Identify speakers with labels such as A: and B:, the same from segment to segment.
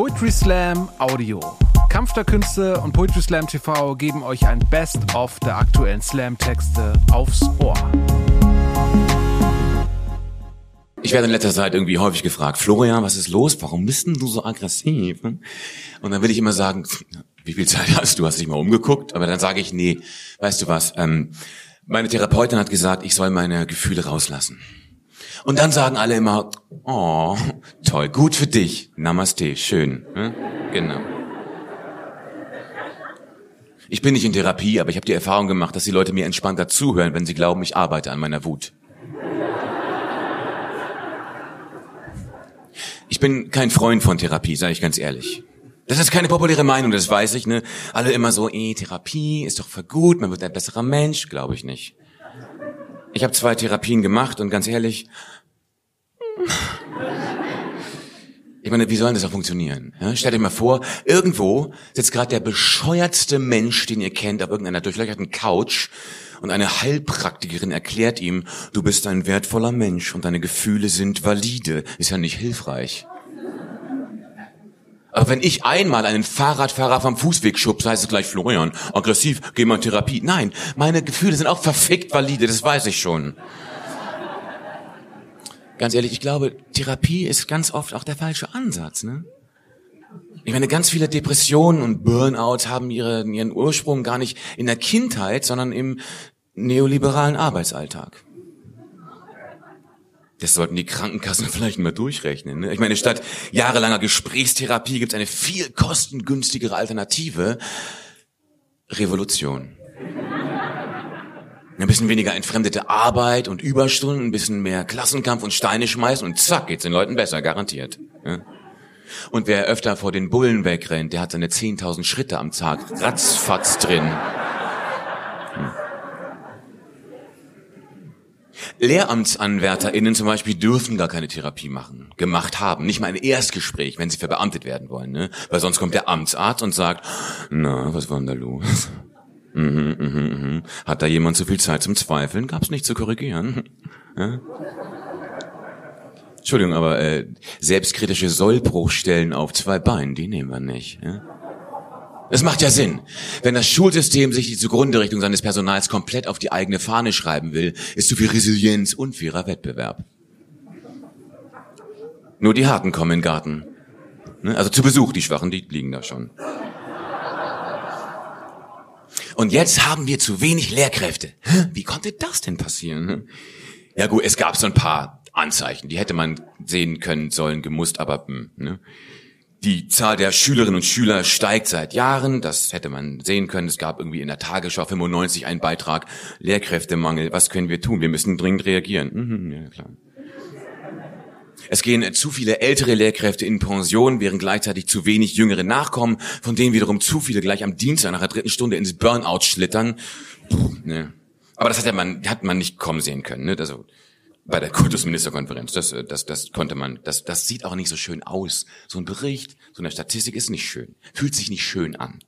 A: Poetry Slam Audio. Kampf der Künste und Poetry Slam TV geben euch ein Best-of der aktuellen Slam-Texte aufs Ohr.
B: Ich werde in letzter Zeit irgendwie häufig gefragt, Florian, was ist los? Warum bist denn du so aggressiv? Und dann will ich immer sagen, wie viel Zeit hast du? Hast dich mal umgeguckt? Aber dann sage ich, nee, weißt du was? Ähm, meine Therapeutin hat gesagt, ich soll meine Gefühle rauslassen. Und dann sagen alle immer, oh, toll, gut für dich. Namaste, schön. Hm? Genau. Ich bin nicht in Therapie, aber ich habe die Erfahrung gemacht, dass die Leute mir entspannter zuhören, wenn sie glauben, ich arbeite an meiner Wut. Ich bin kein Freund von Therapie, sage ich ganz ehrlich. Das ist keine populäre Meinung, das weiß ich, ne? Alle immer so, eh, Therapie ist doch für gut, man wird ein besserer Mensch, glaube ich nicht. Ich habe zwei Therapien gemacht und ganz ehrlich, ich meine, wie soll das auch funktionieren? Ja, stellt euch mal vor, irgendwo sitzt gerade der bescheuertste Mensch, den ihr kennt, auf irgendeiner durchlöcherten Couch und eine Heilpraktikerin erklärt ihm, du bist ein wertvoller Mensch und deine Gefühle sind valide. Ist ja nicht hilfreich. Aber wenn ich einmal einen Fahrradfahrer vom Fußweg schubse, heißt es gleich Florian, aggressiv, geh mal in Therapie. Nein, meine Gefühle sind auch verfickt valide, das weiß ich schon. Ganz ehrlich, ich glaube, Therapie ist ganz oft auch der falsche Ansatz, ne? Ich meine, ganz viele Depressionen und Burnouts haben ihre, ihren Ursprung gar nicht in der Kindheit, sondern im neoliberalen Arbeitsalltag. Das sollten die Krankenkassen vielleicht mal durchrechnen. Ne? Ich meine, statt jahrelanger Gesprächstherapie gibt es eine viel kostengünstigere Alternative. Revolution. Ein bisschen weniger entfremdete Arbeit und Überstunden, ein bisschen mehr Klassenkampf und Steine schmeißen und zack, geht's den Leuten besser, garantiert. Ja? Und wer öfter vor den Bullen wegrennt, der hat seine 10.000 Schritte am Tag ratzfatz drin. LehramtsanwärterInnen zum Beispiel dürfen gar keine Therapie machen, gemacht haben. Nicht mal ein Erstgespräch, wenn sie verbeamtet werden wollen. Ne? Weil sonst kommt der Amtsarzt und sagt, na, was war denn da los? Mhm, mhm, mhm. Hat da jemand zu viel Zeit zum Zweifeln? Gab's nicht zu korrigieren? Ja? Entschuldigung, aber äh, selbstkritische Sollbruchstellen auf zwei Beinen, die nehmen wir nicht. Ja? Das macht ja Sinn. Wenn das Schulsystem sich die Zugrunde-Richtung seines Personals komplett auf die eigene Fahne schreiben will, ist zu viel Resilienz unfairer Wettbewerb. Nur die Harten kommen in den Garten. Ne? Also zu Besuch, die Schwachen, die liegen da schon. Und jetzt haben wir zu wenig Lehrkräfte. Wie konnte das denn passieren? Ja gut, es gab so ein paar Anzeichen, die hätte man sehen können, sollen, gemusst, aber hm, ne? Die Zahl der Schülerinnen und Schüler steigt seit Jahren. Das hätte man sehen können. Es gab irgendwie in der Tagesschau 95 einen Beitrag Lehrkräftemangel. Was können wir tun? Wir müssen dringend reagieren. Mhm, ja, klar. Es gehen zu viele ältere Lehrkräfte in Pension, während gleichzeitig zu wenig jüngere nachkommen, von denen wiederum zu viele gleich am Dienstag nach der dritten Stunde ins Burnout schlittern. Puh, ne. Aber das hat ja man, hat man nicht kommen sehen können. Ne? Also, bei der Kultusministerkonferenz. Das, das, das konnte man, das, das sieht auch nicht so schön aus. So ein Bericht, so eine Statistik ist nicht schön. Fühlt sich nicht schön an.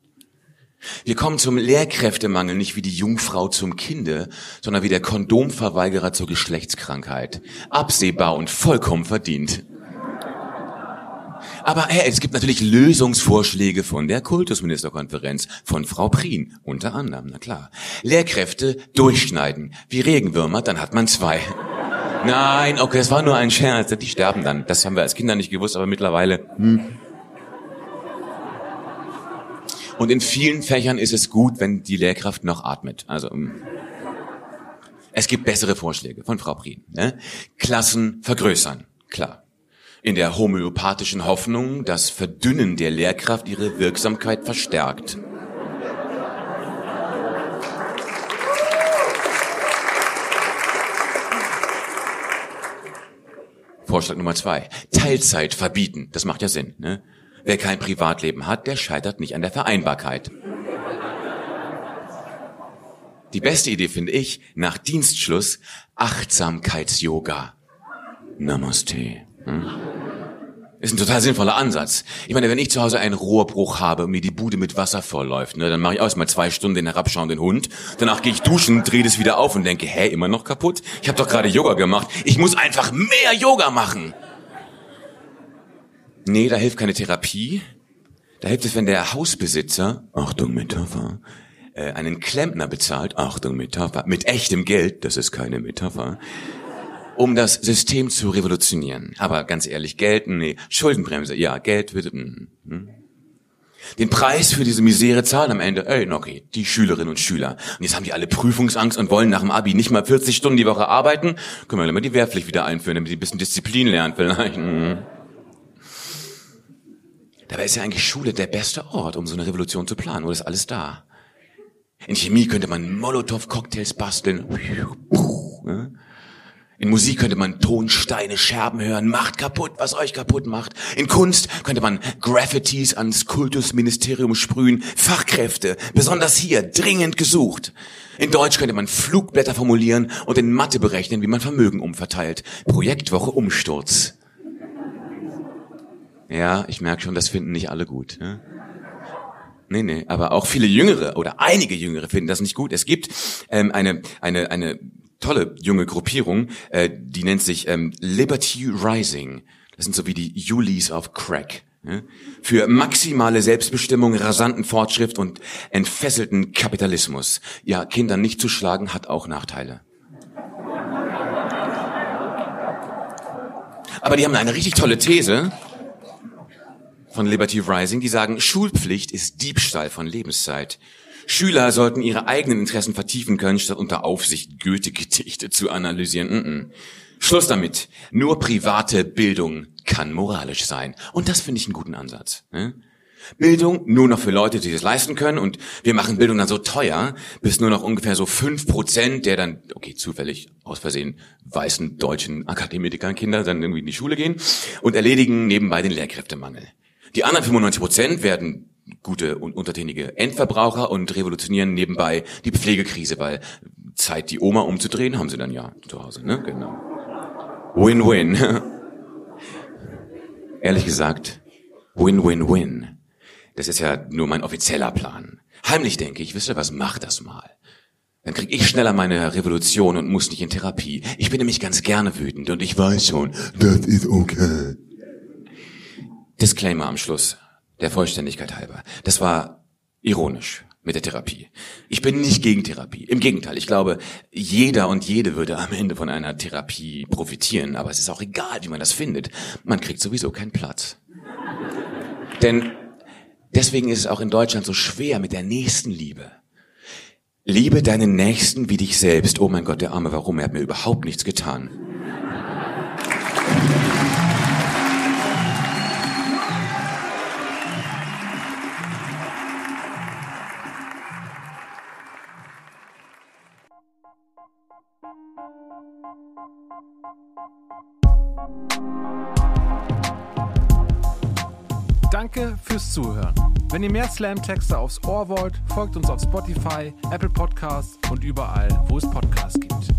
B: Wir kommen zum Lehrkräftemangel nicht wie die Jungfrau zum Kinde, sondern wie der Kondomverweigerer zur Geschlechtskrankheit. Absehbar und vollkommen verdient. Aber hey, es gibt natürlich Lösungsvorschläge von der Kultusministerkonferenz, von Frau Prien, unter anderem, na klar. Lehrkräfte durchschneiden, wie Regenwürmer, dann hat man zwei. Nein, okay, es war nur ein Scherz, die sterben dann. Das haben wir als Kinder nicht gewusst, aber mittlerweile. Hm. Und in vielen Fächern ist es gut, wenn die Lehrkraft noch atmet. Also hm. es gibt bessere Vorschläge von Frau Prien. Ne? Klassen vergrößern, klar. In der homöopathischen Hoffnung, dass Verdünnen der Lehrkraft ihre Wirksamkeit verstärkt. Vorschlag Nummer zwei. Teilzeit verbieten. Das macht ja Sinn. Ne? Wer kein Privatleben hat, der scheitert nicht an der Vereinbarkeit. Die beste Idee finde ich, nach Dienstschluss Achtsamkeits-Yoga. Namaste. Hm? Ist ein total sinnvoller Ansatz. Ich meine, wenn ich zu Hause einen Rohrbruch habe und mir die Bude mit Wasser vollläuft, ne, dann mache ich auch erstmal zwei Stunden den herabschauenden Hund. Danach gehe ich duschen, drehe das wieder auf und denke, hä, immer noch kaputt? Ich habe doch gerade Yoga gemacht. Ich muss einfach mehr Yoga machen. Nee, da hilft keine Therapie. Da hilft es, wenn der Hausbesitzer, Achtung Metapher, äh, einen Klempner bezahlt, Achtung Metapher, mit echtem Geld, das ist keine Metapher, um das System zu revolutionieren. Aber ganz ehrlich, Geld, nee, Schuldenbremse, ja, Geld wird, hm, hm. Den Preis für diese Misere zahlen am Ende, ey, okay, die Schülerinnen und Schüler. Und jetzt haben die alle Prüfungsangst und wollen nach dem Abi nicht mal 40 Stunden die Woche arbeiten. Können wir mal die Wehrpflicht wieder einführen, damit die ein bisschen Disziplin lernen vielleicht. Hm. Dabei ist ja eigentlich Schule der beste Ort, um so eine Revolution zu planen. Wo ist alles da? In Chemie könnte man Molotow-Cocktails basteln. In Musik könnte man Tonsteine, Scherben hören, macht kaputt, was euch kaputt macht. In Kunst könnte man Graffitis ans Kultusministerium sprühen, Fachkräfte, besonders hier, dringend gesucht. In Deutsch könnte man Flugblätter formulieren und in Mathe berechnen, wie man Vermögen umverteilt. Projektwoche Umsturz. Ja, ich merke schon, das finden nicht alle gut. Ne? Nee, nee, aber auch viele Jüngere oder einige Jüngere finden das nicht gut. Es gibt ähm, eine, eine, eine tolle junge Gruppierung, äh, die nennt sich ähm, Liberty Rising. Das sind so wie die Julis auf Crack. Ja? Für maximale Selbstbestimmung, rasanten Fortschritt und entfesselten Kapitalismus. Ja, Kinder nicht zu schlagen hat auch Nachteile. Aber die haben eine richtig tolle These von Liberty Rising, die sagen, Schulpflicht ist Diebstahl von Lebenszeit. Schüler sollten ihre eigenen Interessen vertiefen können, statt unter Aufsicht Goethe-Gedichte zu analysieren. Mm -mm. Schluss damit. Nur private Bildung kann moralisch sein. Und das finde ich einen guten Ansatz. Ne? Bildung nur noch für Leute, die es leisten können und wir machen Bildung dann so teuer, bis nur noch ungefähr so fünf Prozent der dann, okay, zufällig, aus Versehen, weißen deutschen Akademikern Kinder dann irgendwie in die Schule gehen und erledigen nebenbei den Lehrkräftemangel. Die anderen 95 Prozent werden gute und untertänige Endverbraucher und revolutionieren nebenbei die Pflegekrise, weil Zeit, die Oma umzudrehen, haben sie dann ja zu Hause, ne? Genau. Win-win. Ehrlich gesagt, win-win-win. Das ist ja nur mein offizieller Plan. Heimlich denke ich, wisst ihr was, mach das mal. Dann krieg ich schneller meine Revolution und muss nicht in Therapie. Ich bin nämlich ganz gerne wütend und ich weiß schon, das ist okay. Disclaimer am Schluss der Vollständigkeit halber. Das war ironisch mit der Therapie. Ich bin nicht gegen Therapie. Im Gegenteil, ich glaube, jeder und jede würde am Ende von einer Therapie profitieren, aber es ist auch egal, wie man das findet. Man kriegt sowieso keinen Platz. Denn deswegen ist es auch in Deutschland so schwer mit der Nächstenliebe. Liebe deinen Nächsten wie dich selbst. Oh mein Gott, der Arme, warum? Er hat mir überhaupt nichts getan.
A: Danke fürs Zuhören. Wenn ihr mehr Slam-Texte aufs Ohr wollt, folgt uns auf Spotify, Apple Podcasts und überall, wo es Podcasts gibt.